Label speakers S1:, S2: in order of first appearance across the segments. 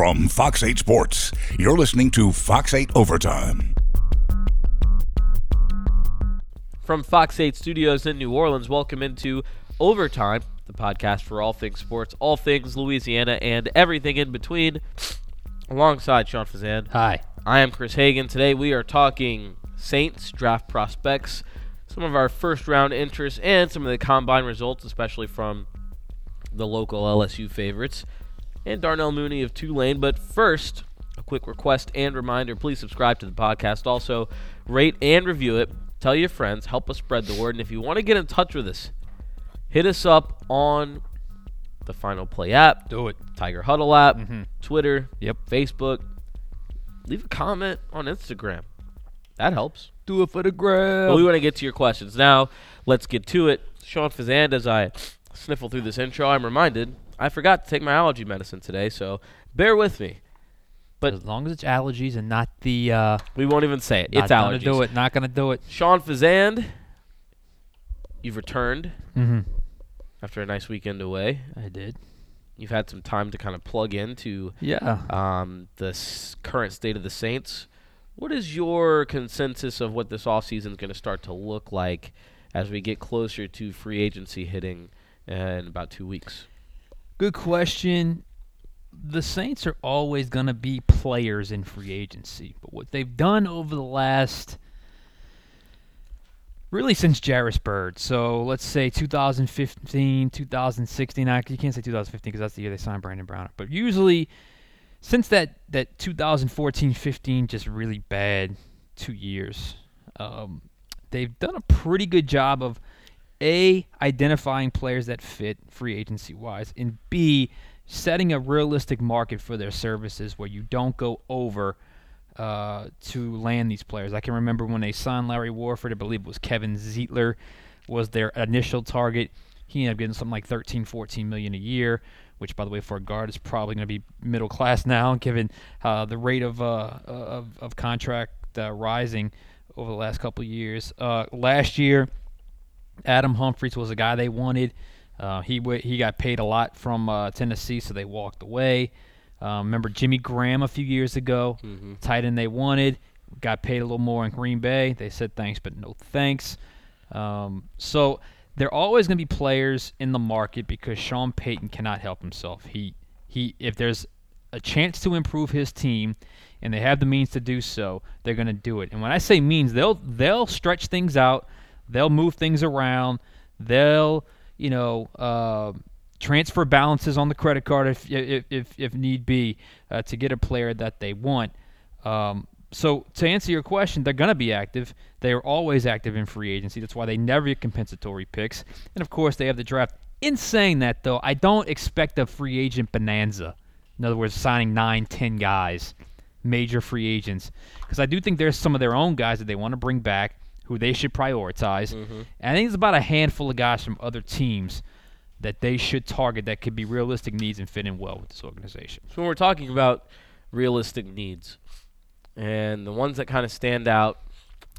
S1: From Fox 8 Sports, you're listening to Fox 8 Overtime.
S2: From Fox 8 Studios in New Orleans, welcome into Overtime, the podcast for all things sports, all things Louisiana, and everything in between. Alongside Sean Fazende.
S3: Hi.
S2: I am Chris Hagan. Today we are talking Saints draft prospects, some of our first round interests, and some of the combine results, especially from the local LSU favorites, and Darnell Mooney of Tulane. But first, a quick request and reminder please subscribe to the podcast. Also, rate and review it. Tell your friends, help us spread the word. And if you want to get in touch with us, hit us up on the Final Play app,
S3: Do it.
S2: Tiger Huddle app,
S3: Mhm.
S2: Twitter,
S3: Yep.
S2: Facebook. Leave a comment on Instagram. That helps.
S3: Do it for the
S2: But we want to get to your questions. Now, let's get to it. Sean Fazende, as I sniffle through this intro, I'm reminded I forgot to take my allergy medicine today, so bear with me. but-
S3: as long as it's allergies and not the uh,
S2: We won't even say it.
S3: not
S2: it's
S3: gonna
S2: allergies.
S3: do it. Not gonna do it.
S2: Sean Fazende, you've returned
S3: Mm-hmm.
S2: after a nice weekend away.
S3: I did.
S2: You've had some time to kind of plug into
S3: Yeah.
S2: um, the s- current state of the Saints. What is your consensus of what this offseason is going to start to look like as we get closer to free agency hitting in about two weeks?
S3: Good question. The Saints are always gonna be players in free agency, but what they've done over the last really since Jairus Byrd. So let's say 2015, 2016. Actually, you can't say 2015 because that's the year they signed Brandon Brown. But usually, since that that 2014, 15, just really bad two years, um, they've done a pretty good job of a identifying players that fit free agency wise, and b setting a realistic market for their services where you don't go over uh, to land these players. I can remember when they signed Larry Warford, I believe it was Kevin Zeitler was their initial target. He ended up getting something like 13, 14 million a year, which, by the way, for a guard is probably going to be middle class now, given uh, the rate of uh, of, of contract uh, rising over the last couple of years. Uh, last year, Adam Humphries was a guy they wanted. Uh, he w- he got paid a lot from uh, Tennessee, so they walked away. Um, remember Jimmy Graham a few years ago,
S2: Mm-hmm.
S3: tight end they wanted, got paid a little more in Green Bay. They said thanks, but no thanks. Um, so there are always going to be players in the market because Sean Payton cannot help himself. He he if there's a chance to improve his team and they have the means to do so, they're going to do it. And when I say means, they'll they'll stretch things out, they'll move things around, they'll you know uh, transfer balances on the credit card if if if, if need be uh, to get a player that they want. Um, so to answer your question, they're going to be active. They are always active in free agency. That's why they never get compensatory picks. And of course, they have the draft. In saying that, though, I don't expect a free agent bonanza. In other words, signing nine, ten guys, major free agents, because I do think there's some of their own guys that they want to bring back who they should prioritize.
S2: Mm-hmm.
S3: And I think it's about a handful of guys from other teams that they should target that could be realistic needs and fit in well with this organization.
S2: So when we're talking about realistic needs and the ones that kind of stand out,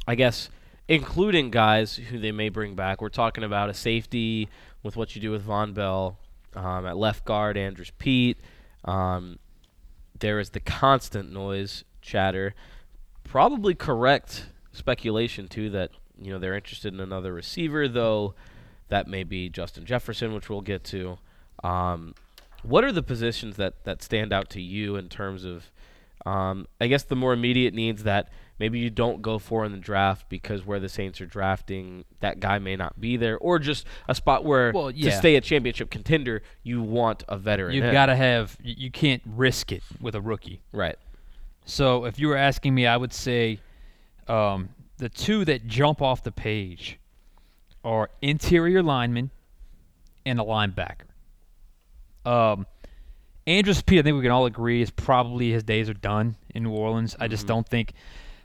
S2: I guess, including guys who they may bring back, we're talking about a safety with what you do with Vonn Bell um, at left guard, Andrus Peat. Um, there is the constant noise, chatter, probably correct speculation too that you know they're interested in another receiver, though that may be Justin Jefferson, which we'll get to. Um, what are the positions that, that stand out to you in terms of, um, I guess, the more immediate needs that maybe you don't go for in the draft because where the Saints are drafting, that guy may not be there, or just a spot where
S3: Well,
S2: to stay a championship contender, you want a veteran.
S3: You've got to have. You can't risk it with a rookie.
S2: right.
S3: So if you were asking me, I would say um, the two that jump off the page are interior lineman and a linebacker. Um, Andrus Peat, I think we can all agree, is probably his days are done in New Orleans. I just
S2: Mhm.
S3: don't think.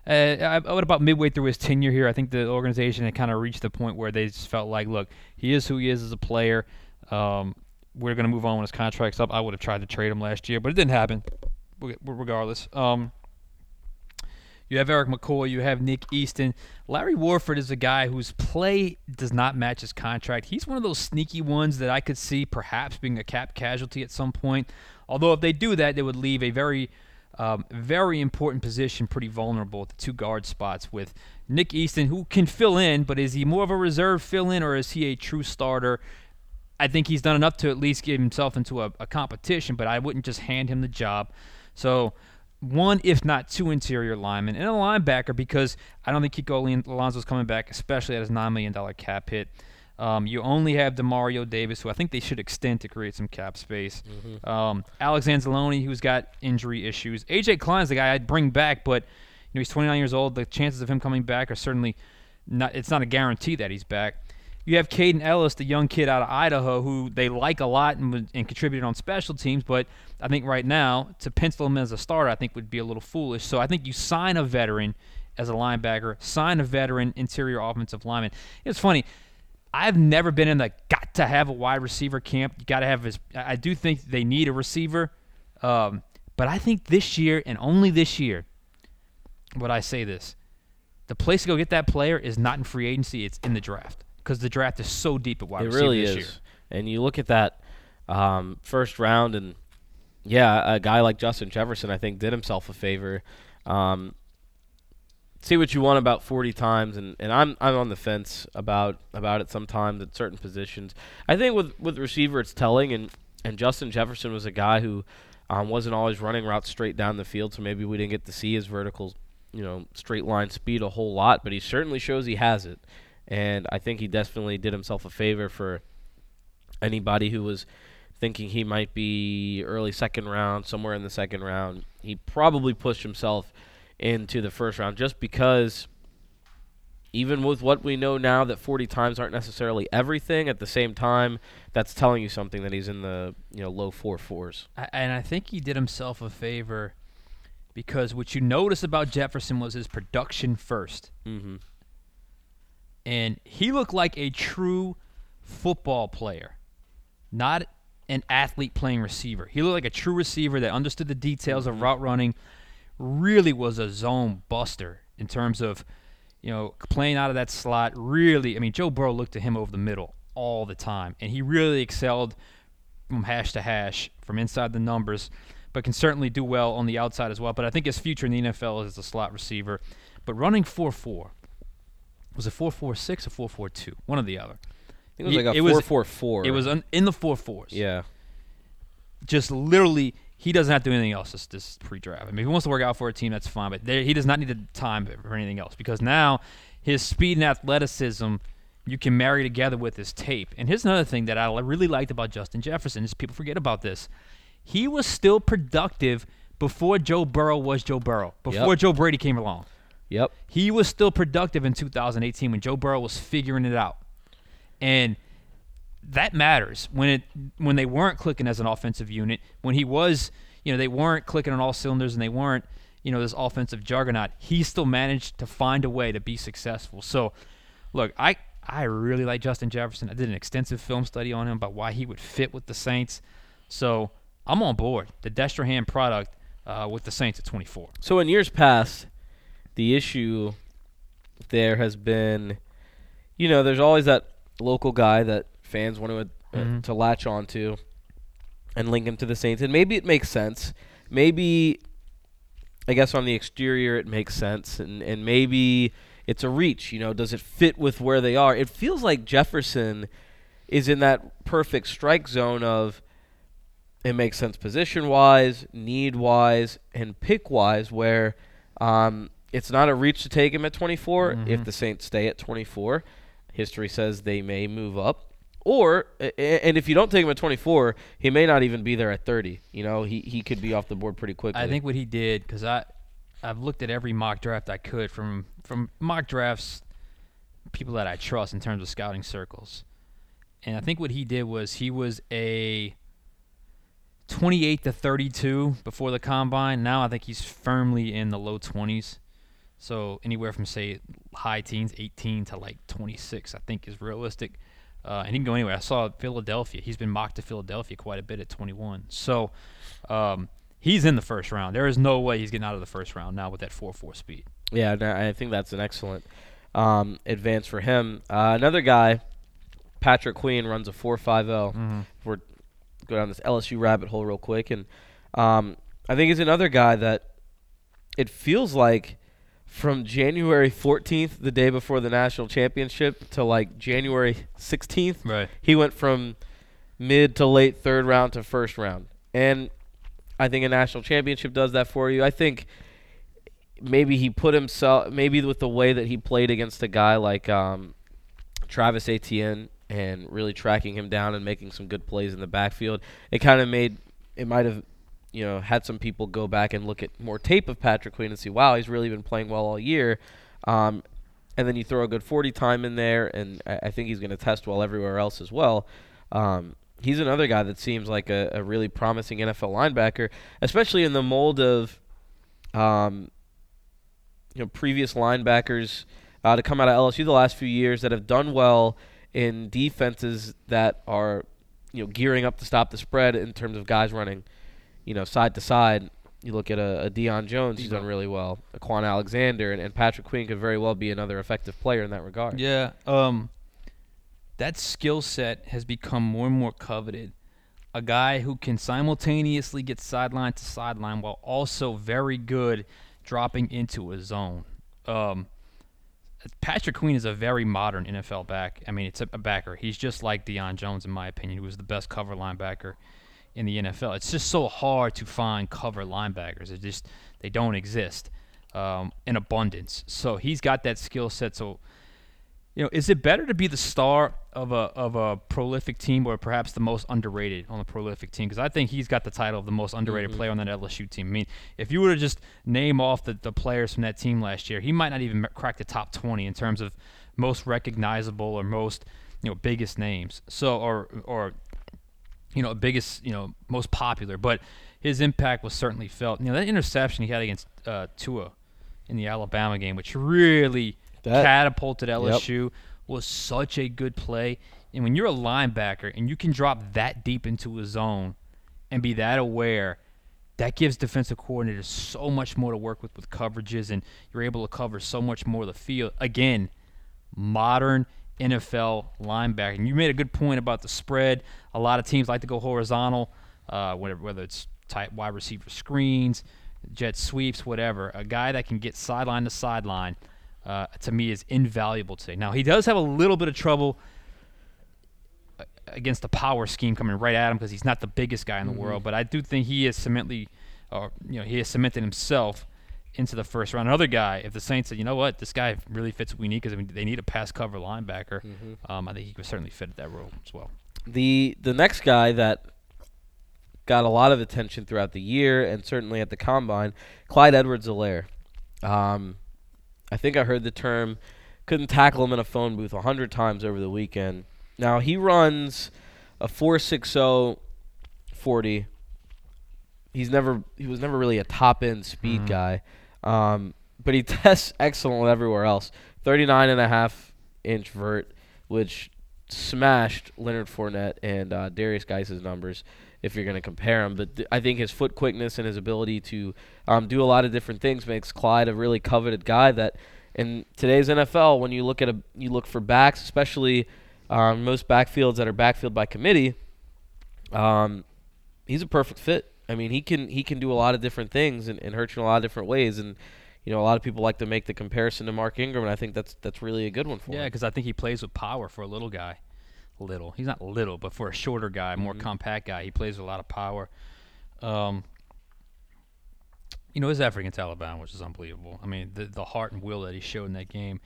S3: Uh, I, I about midway through his tenure here, I think the organization had kind of reached the point where they just felt like, look, he is who he is as a player. Um, we're going to move on when his contract's up. I would have tried to trade him last year, but it didn't happen. Regardless, um, You have Erik McCoy. You have Nick Easton. Larry Warford is a guy whose play does not match his contract. He's one of those sneaky ones that I could see perhaps being a cap casualty at some point. Although if they do that, they would leave a very, um, very important position pretty vulnerable at the two guard spots with Nick Easton, who can fill in, but is he more of a reserve fill in or is he a true starter? I think he's done enough to at least get himself into a, a competition, but I wouldn't just hand him the job. So one, if not two interior linemen, and a linebacker because I don't think Kiko Alonso's coming back, especially at his $9 million cap hit. Um, you only have Demario Davis, who I think they should extend to create some cap space. Mm-hmm. Um, Alex Anzalone, who's got injury issues. AJ Klein's the guy I'd bring back, but you know he's 29 years old. The chances of him coming back are certainly not. It's not a guarantee that he's back. You have Kaden Elliss, the young kid out of Idaho, who they like a lot and, and contributed on special teams. But I think right now to pencil him as a starter, I think would be a little foolish. So I think you sign a veteran as a linebacker, sign a veteran interior offensive lineman. It's funny. I've never been in the got to have a wide receiver camp. You got to have his. I do think they need a receiver, um, but I think this year and only this year. Would I say this? The place to go get that player is not in free agency; it's in the draft because the draft is so deep at wide
S2: it
S3: receiver
S2: really
S3: this
S2: is.
S3: year.
S2: And you look at that um, first round, and yeah, a guy like Justin Jefferson, I think, did himself a favor. Um, see what you want about 40 times, and, and I'm I'm on the fence about about it sometimes at certain positions. I think with with receiver, it's telling, and and Justin Jefferson was a guy who um, wasn't always running routes straight down the field, so maybe we didn't get to see his vertical, you know, straight line speed a whole lot, but he certainly shows he has it and I think he definitely did himself a favor for anybody who was thinking he might be early second round, somewhere in the second round. He probably pushed himself into the first round just because even with what we know now that 40 times aren't necessarily everything at the same time that's telling you something that he's in the you know low four fours
S3: I, and I think he did himself a favor because what you notice about Jefferson was his production 1st
S2: mm-hmm.
S3: And he looked like a true football player, not an athlete playing receiver. He looked like a true receiver that understood the details of mm-hmm. route running. Really was a zone buster in terms of, you know, playing out of that slot. Really, I mean, Joe Burrow looked to him over the middle all the time, and he really excelled from hash to hash, from inside the numbers, but can certainly do well on the outside as well. But I think his future in the NFL is a slot receiver. But running 4 4, was it 446 or 442? One or the other.
S2: I think it was like a
S3: it was-
S2: four four four
S3: It was un- in the 4 4s.
S2: yeah
S3: Just literally, he doesn't have to do anything else this, this pre draft. I mean, if he wants to work out for a team, that's fine. But there, he does not need the time for anything else because now his speed and athleticism you can marry together with his tape. And here's another thing that I li- really liked about Justin Jefferson is people forget about this. He was still productive before Joe Burrow was Joe Burrow, before
S2: Yep.
S3: Joe Brady came along.
S2: Yep
S3: He was still productive in 2018 when Joe Burrow was figuring it out. And that matters when it when they weren't clicking as an offensive unit, when he was, you know, they weren't clicking on all cylinders and they weren't, you know, this offensive juggernaut. He still managed to find a way to be successful. So, look, I I really like Justin Jefferson. I did an extensive film study on him about why he would fit with the Saints. So, I'm on board. The Destrehan product uh, with the Saints at 24.
S2: So in years past, the issue there has been, you know, there's always that local guy that fans want to uh,
S3: Mhm.
S2: to latch onto and link him to the Saints, and maybe it makes sense. Maybe, I guess on the exterior it makes sense, and and maybe it's a reach. You know, does it fit with where they are? It feels like Jefferson is in that perfect strike zone of it makes sense position wise, need wise, and pick wise, where um, it's not a reach to take him at 24 if
S3: Mhm.
S2: the Saints stay at 24. History says they may move up. Or, and if you don't take him at 24, he may not even be there at 30. You know, he, he could be off the board pretty quickly.
S3: I think what he did because I, I've looked at every mock draft I could from from mock drafts, people that I trust in terms of scouting circles, and I think what he did was he was a 28 to 32 before the combine. Now I think he's firmly in the low 20s. So anywhere from say high teens, 18 to like 26, I think is realistic. Uh, and he can go anywhere. I saw Philadelphia. He's been mocked to Philadelphia quite a bit at 21. So um, he's in the first round. There is no way he's getting out of the first round now with that 4-4 speed.
S2: Yeah, I think that's an excellent um, advance for him. Uh, another guy, Patrick Queen, runs a 4.50.
S3: Mm-hmm.
S2: We're go down this LSU rabbit hole real quick, and um, I think he's another guy that it feels like from January 14th, the day before the national championship, to like January 16th,
S3: Right.
S2: he went from mid to late third round to first round. And I think a national championship does that for you. I think maybe he put himself maybe with the way that he played against a guy like um, Travis Etienne and really tracking him down and making some good plays in the backfield. It kind of made it might have you know had some people go back and look at more tape of Patrick Queen and see wow he's really been playing well all year. Um, and then you throw a good 40 time in there, and I, I think he's going to test well everywhere else as well. Um, he's another guy that seems like a, a really promising NFL linebacker, especially in the mold of, um, you know, previous linebackers uh, to come out of LSU the last few years that have done well in defenses that are, you know, gearing up to stop the spread in terms of guys running, you know, side to side. You look at a, a Deion Jones, he's done really well. A Kwon Alexander and, and Patrick Queen could very well be another effective player in that regard.
S3: Yeah. Um, that skill set has become more and more coveted. A guy who can simultaneously get sideline to sideline while also very good dropping into a zone. Um, Patrick Queen is a very modern NFL back. I mean, it's a, a backer. He's just like Deion Jones, in my opinion, who was the best cover linebacker in the NFL. It's just so hard to find cover linebackers. It just they don't exist um, in abundance. So he's got that skill set. So you know, is it better to be the star of a of a prolific team or perhaps the most underrated on the prolific team? Because I think he's got the title of the most underrated player on that LSU team. I mean, if you were to just name off the, the players from that team last year, he might not even crack the top twenty in terms of most recognizable or most you know biggest names. So or or you know biggest you know most popular, but his impact was certainly felt. You know that interception he had against uh, Tua in the Alabama game, which really
S2: That-
S3: catapulted LSU, was such a good play. And when you're a linebacker and you can drop that deep into a zone and be that aware, that gives defensive coordinators so much more to work with with coverages, and you're able to cover so much more of the field. Again, modern NFL linebacker. And you made a good point about the spread. A lot of teams like to go horizontal, uh, whether, whether it's tight wide receiver screens, jet sweeps, whatever. A guy that can get sideline to sideline, uh, to me, is invaluable today. Now, he does have a little bit of trouble uh, against the power scheme coming right at him because he's not the biggest guy in the world. But I do think he is cemently, or you know, he has cemented himself into the first round. Another guy, if the Saints said, you know what, this guy really fits what we need because they need a pass cover linebacker, um, I think he could certainly fit that role as well.
S2: The the next guy that got a lot of attention throughout the year and certainly at the combine, Clyde Edwards-Helaire. Um, I think I heard the term couldn't tackle him in a phone booth a hundred times over the weekend. Now he runs a 4.60 40. He's never he was never really a top end speed guy. Um, but he tests excellent everywhere else. 39 and a half inch vert, which smashed Leonard Fournette and uh, Derrius Guice's numbers if you're going to compare him. But th- I think his foot quickness and his ability to um, do a lot of different things makes Clyde a really coveted guy. That in today's NFL, when you look at a you look for backs, especially um, most backfields that are backfield by committee, um, he's a perfect fit. I mean, he can he can do a lot of different things and, and hurt you in a lot of different ways. And you know, a lot of people like to make the comparison to Mark Ingram, and I think that's that's really a good one for
S3: Yeah,
S2: him.
S3: because I think he plays with power for a little guy. Little. He's not little, but for a shorter guy, more compact guy, he plays with a lot of power. Um, you know, his effort against Alabama, which is unbelievable. I mean, the the heart and will that he showed in that game,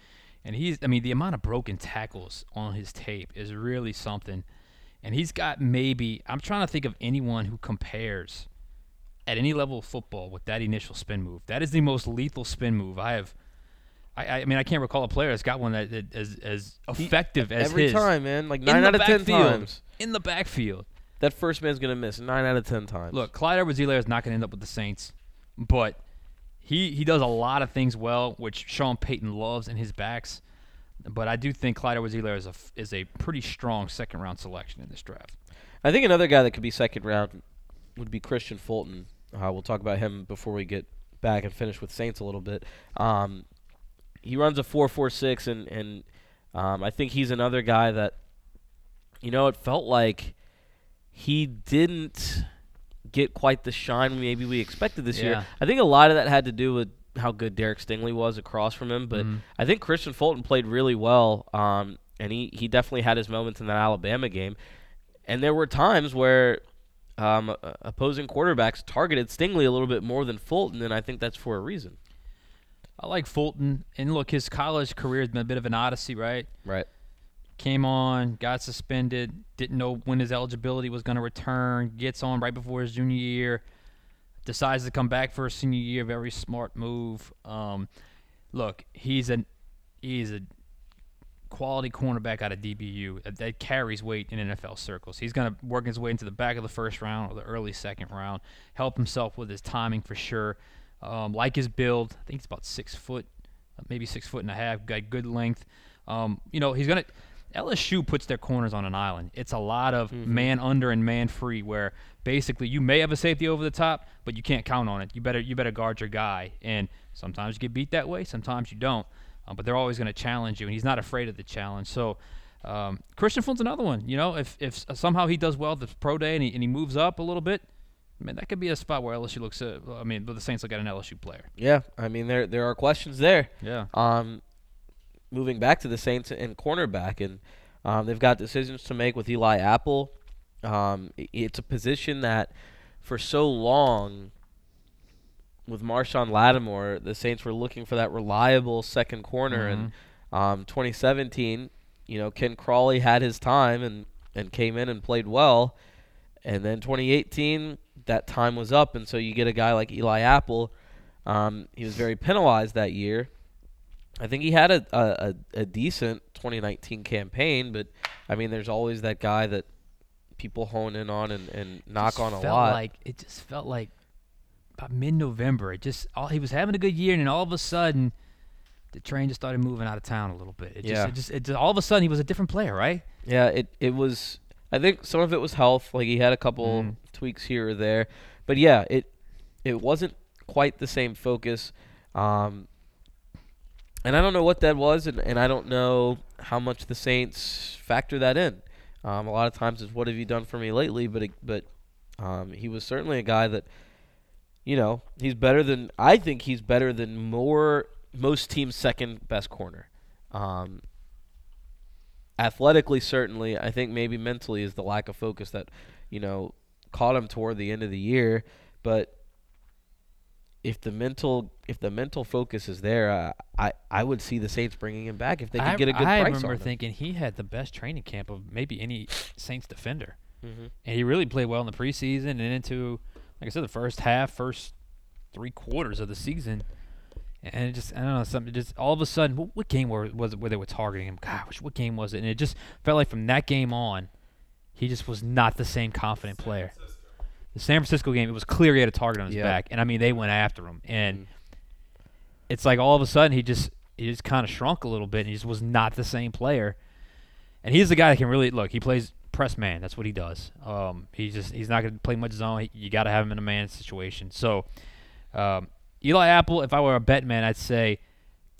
S3: and he's. I mean, the amount of broken tackles on his tape is really something. And he's got maybe. I'm trying to think of anyone who compares at any level of football with that initial spin move. That is the most lethal spin move I have. I, I mean, I can't recall a player that's got one that, that as as effective as
S2: Every
S3: his
S2: time, man, like nine out of ten
S3: backfield.
S2: times,
S3: in the backfield.
S2: that first man's gonna miss nine out of ten times.
S3: Look, Clyde Edwards-Helaire is not going to end up with the Saints, but he he does a lot of things well, which Sean Payton loves in his backs. But I do think Clyde Edwards-Helaire is a is a pretty strong second round selection in this draft.
S2: I think another guy that could be second round would be Kristian Fulton. Uh, we'll talk about him before we get back and finish with Saints a little bit. Um, he runs a four four six, and and um, I think he's another guy that, you know, it felt like he didn't get quite the shine maybe we expected this
S3: Yeah.
S2: year. I think a lot of that had to do with how good Derek Stingley was across from him, but
S3: Mhm.
S2: I think Kristian Fulton played really well, um, and he, he definitely had his moments in that Alabama game. And there were times where um, opposing quarterbacks targeted Stingley a little bit more than Fulton, and I think that's for a reason.
S3: I like Fulton, and look, his college career has been a bit of an odyssey, right?
S2: Right.
S3: Came on, got suspended, didn't know when his eligibility was going to return, gets on right before his junior year, decides to come back for his senior year. Very smart move. Um, look, he's a he's a quality cornerback out of DBU that, that carries weight in NFL circles. He's going to work his way into the back of the first round or the early second round, help himself with his timing for sure. Um, like his build, I think he's about six foot, maybe six foot and a half. Got good length. Um, you know, he's gonna. LSU puts their corners on an island. It's a lot of man under and man free, where basically you may have a safety over the top, but you can't count on it. You better you better guard your guy, and sometimes you get beat that way, sometimes you don't. Um, but they're always going to challenge you, and he's not afraid of the challenge. So um, Kristian Fulton's another one. You know, if if somehow he does well the pro day and he, and he moves up a little bit, man, that could be a spot where LSU looks. At, I mean, but the Saints look at an LSU player.
S2: Yeah, I mean there there are questions there.
S3: Yeah.
S2: Um, moving back to the Saints and cornerback, and um, they've got decisions to make with Eli Apple. Um, it's a position that, for so long, with Marshon Lattimore, the Saints were looking for that reliable second corner. And um, 2017, you know, Ken Crawley had his time and and came in and played well. And then 2018, that time was up, and so you get a guy like Eli Apple. Um, he was very penalized that year. I think he had a, a, a, decent 2019 campaign, but I mean, there's always that guy that people hone in on and, and knock on a
S3: felt
S2: lot.
S3: Like it just felt like about mid-November. It just all he was having a good year, and then all of a sudden, the train just started moving out of town a little bit. It
S2: Yeah.
S3: just, it just, it just all of a sudden he was a different player, right?
S2: Yeah, it it was. I think some of it was health. Like he had a couple
S3: Mhm.
S2: tweaks here or there, but yeah, it it wasn't quite the same focus. Um, and I don't know what that was, and, and I don't know how much the Saints factor that in. Um, a lot of times it's what have you done for me lately, but it, but um, he was certainly a guy that, you know, he's better than I think he's better than more most teams' second best corner. Um, athletically, certainly, I think maybe mentally is the lack of focus that, you know, caught him toward the end of the year. But if the mental if the mental focus is there, uh, I I would see the Saints bringing him back if they could
S3: I,
S2: get a good
S3: I
S2: price
S3: remember
S2: on him.
S3: thinking he had the best training camp of maybe any Saints defender,
S2: hmm
S3: and he really played well in the preseason and into, like I said, the first half, first three quarters of the season. And it just, I don't know, something just all of a sudden, what, what game were, was it where they were targeting him? Gosh, what game was it? And it just felt like from that game on, he just was not the same confident player. The San Francisco game, it was clear he had a target on his back, and I mean they went after him, and
S2: Mhm.
S3: it's like all of a sudden he just he just kind of shrunk a little bit, and he just was not the same player. And he's the guy that can really look. He plays press man. That's what he does. Um, he just he's not going to play much zone. He, you got to have him in a man situation. So, um, Eli Apple, if I were a bet man, I'd say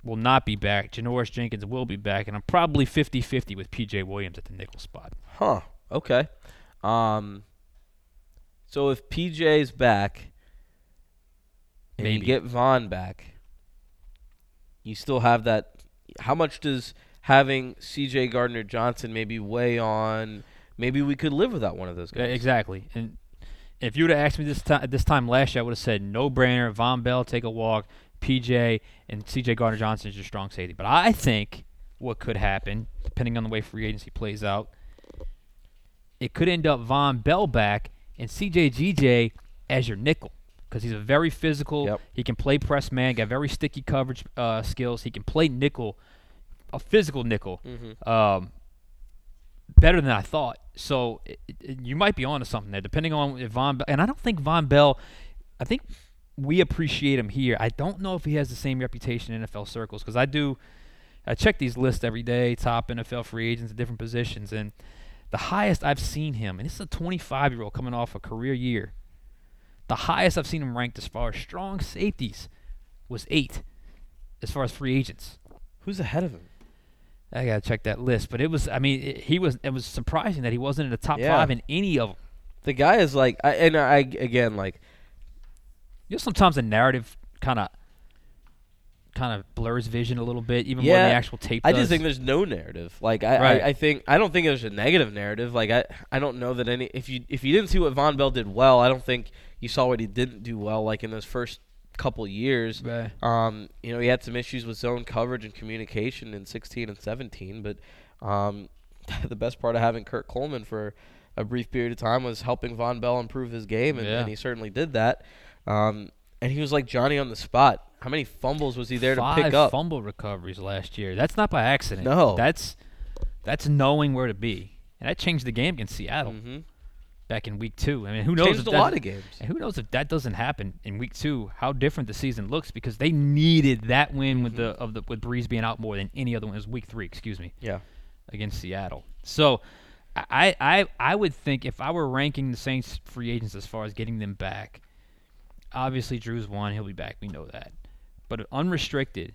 S3: will not be back. Janoris Jenkins will be back, and I'm probably 50-50 with PJ Williams at the nickel spot.
S2: Huh. Okay. Um. So if PJ's back, and you
S3: Maybe.
S2: get Vonn back, you still have that. How much does having C.J. Gardner Johnson maybe weigh on? Maybe we could live without one of those
S3: Yeah,
S2: guys.
S3: exactly. And if you would have asked me this time this time last year, I would have said no brainer. Vonn Bell take a walk. PJ and CJ Gardner Johnson is your strong safety. But I think what could happen, depending on the way free agency plays out, it could end up Vonn Bell back and CJ GJ as your nickel because he's a very physical.
S2: Yep.
S3: He can play press man, got very sticky coverage uh, skills. He can play nickel, a physical nickel
S2: Mm-hmm.
S3: um, better than I thought. So it, it, you might be onto something there, depending on if Vonn. Bell, and I don't think Vonn Bell. I think we appreciate him here. I don't know if he has the same reputation in NFL circles because I do. I check these lists every day, top NFL free agents at different positions, and the highest I've seen him, and this is a 25 year old coming off a career year. The highest I've seen him ranked as far as strong safeties was eight, as far as free agents.
S2: Who's ahead of him?
S3: I gotta check that list, but it was. I mean, it, he was. It was surprising that he wasn't in the top
S2: Yeah.
S3: five in any of them.
S2: The guy is like, I, and I again like,
S3: You know, sometimes the narrative kind of, kind of blurs vision a little bit, even more
S2: Yeah,
S3: than the actual tape.
S2: I just think there's no narrative. Like I,
S3: Right.
S2: I, I think I don't think there's a negative narrative. Like I, I don't know that any. If you if you didn't see what Vonn Bell did well, I don't think you saw what he didn't do well. Like in those first couple years,
S3: Right.
S2: Um, you know, he had some issues with zone coverage and communication in 16 and 17, but um, the best part of having Kurt Coleman for a brief period of time was helping Vonn Bell improve his game, and,
S3: Yeah.
S2: and he certainly did that. Um, and he was like Johnny on the spot. How many fumbles was he there
S3: Five
S2: to pick up?
S3: fumble recoveries last year. That's not by accident.
S2: No.
S3: that's that's knowing where to be, and that changed the game against Seattle
S2: hmm
S3: back in week two. I mean, who knows?
S2: Changed
S3: if
S2: a
S3: that-
S2: lot of games.
S3: And who knows if that doesn't happen in week two? How different the season looks because they needed that win with the
S2: Mm-hmm.
S3: of the with Brees being out more than any other one. It was week three, excuse me,
S2: Yeah.
S3: against Seattle. So, I I I would think if I were ranking the Saints free agents as far as getting them back, obviously Drew's one. He'll be back. We know that. But unrestricted,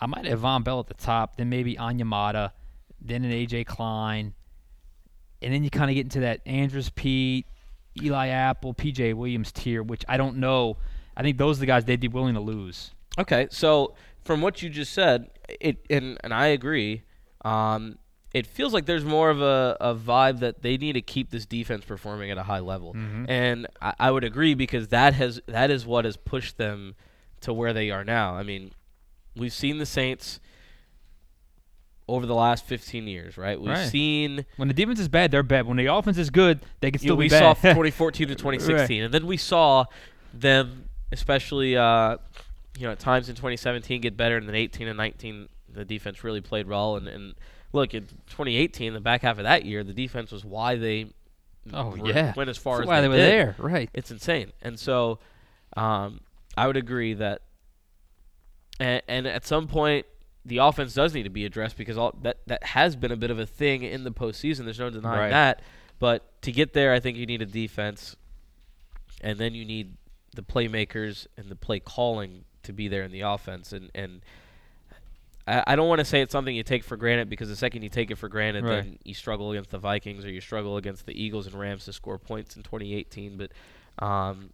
S3: I might have Vonn Bell at the top, then maybe Onyemata, then an AJ Klein, and then you kind of get into that Andrus Peat, Eli Apple, PJ Williams tier, which I don't know. I think those are the guys they'd be willing to lose.
S2: Okay, so from what you just said, it and and I agree. Um, it feels like there's more of a, a vibe that they need to keep this defense performing at a high level, and I, I would agree because that has that is what has pushed them to where they are now. I mean, we've seen the Saints over the last 15 years, right? We've
S3: Right.
S2: seen
S3: When the defense is bad, they're bad. When the offense is good, they can still
S2: we
S3: be
S2: saw 2014 to 2016, and then we saw them, especially uh, you know at times in 2017, get better, and then 18 and 19, the defense really played well. And, and look, in 2018, the back half of that year, the defense was why they
S3: oh
S2: were-
S3: yeah,
S2: went as far
S3: That's
S2: as
S3: why they, were
S2: did.
S3: there, right?
S2: It's insane, and so um, I would agree that, and, and at some point. The offense does need to be addressed because all, that that has been a bit of a thing in the postseason. There's no denying
S3: Right.
S2: that. But to get there, I think you need a defense, and then you need the playmakers and the play calling to be there in the offense. And and I, I don't want to say it's something you take for granted because the second you take it for granted,
S3: Right.
S2: then you struggle against the Vikings or you struggle against the Eagles and Rams to score points in 2018. But um,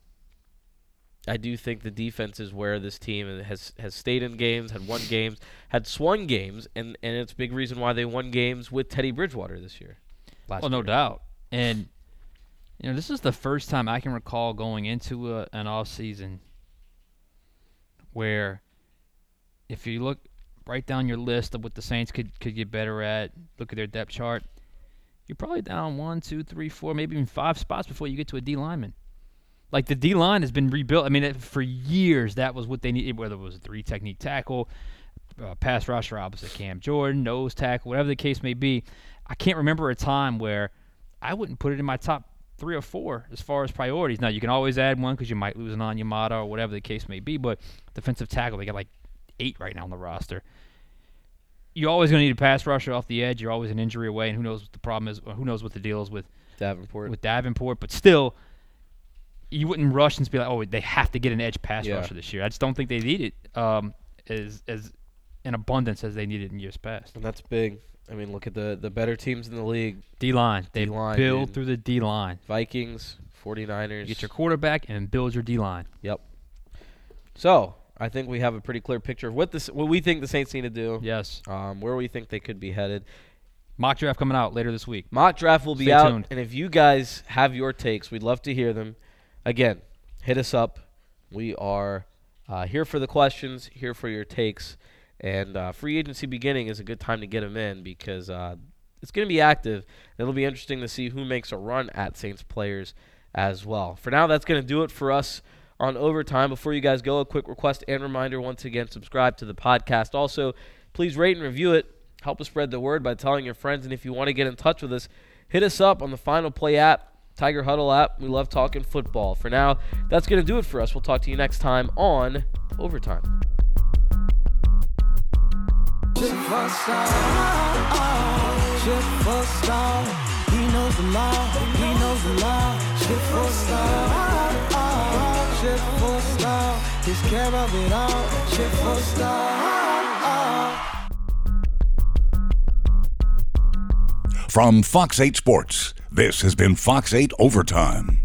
S2: I do think the defense is where this team has has stayed in games, had won games, had swung games, and and it's a big reason why they won games with Teddy Bridgewater this year.
S3: Well, no
S2: year.
S3: doubt. And you know, this is the first time I can recall going into a, an off season where if you look right down your list of what the Saints could could get better at, look at their depth chart, you're probably down one, two, three, four, maybe even five spots before you get to a D lineman. Like the D line has been rebuilt. I mean, it, for years that was what they needed, whether it was a three technique tackle, uh, pass rusher opposite Cam Jordan, nose tackle, whatever the case may be. I can't remember a time where I wouldn't put it in my top three or four as far as priorities. Now you can always add one because you might lose Onyemata or whatever the case may be. But defensive tackle, they got like eight right now on the roster. You're always going to need a pass rusher off the edge. You're always an injury away, and who knows what the problem is, or who knows what the deal is with
S2: Davenport.
S3: with Davenport. But still, you wouldn't rush and be like, oh, they have to get an edge pass
S2: Yeah.
S3: rusher this year. I just don't think they need it um, as as in abundance as they needed in years past.
S2: And that's big. I mean, look at the the better teams in the league:
S3: D line, they
S2: D-line,
S3: build through the D line.
S2: Vikings, 49ers.
S3: You get your quarterback and build your D line.
S2: Yep. So I think we have a pretty clear picture of what this what we think the Saints need to do.
S3: Yes.
S2: Um, where we think they could be headed.
S3: Mock draft coming out later this week.
S2: Mock draft will be
S3: Stay
S2: out,
S3: tuned.
S2: and if you guys have your takes, we'd love to hear them. Again, hit us up. We are uh, here for the questions, here for your takes, and uh, free agency beginning is a good time to get them in because uh, it's going to be active. It'll be interesting to see who makes a run at Saints players as well. For now, that's going to do it for us on overtime. Before you guys go, a quick request and reminder once again subscribe to the podcast. Also, please rate and review it. Help us spread the word by telling your friends. And if you want to get in touch with us, hit us up on the Final Play app, Tiger Huddle app. We love talking football. For now, that's going to do it for us. We'll talk to you next time on Overtime.
S1: From Fox 8 Sports, this has been Fox 8 Overtime.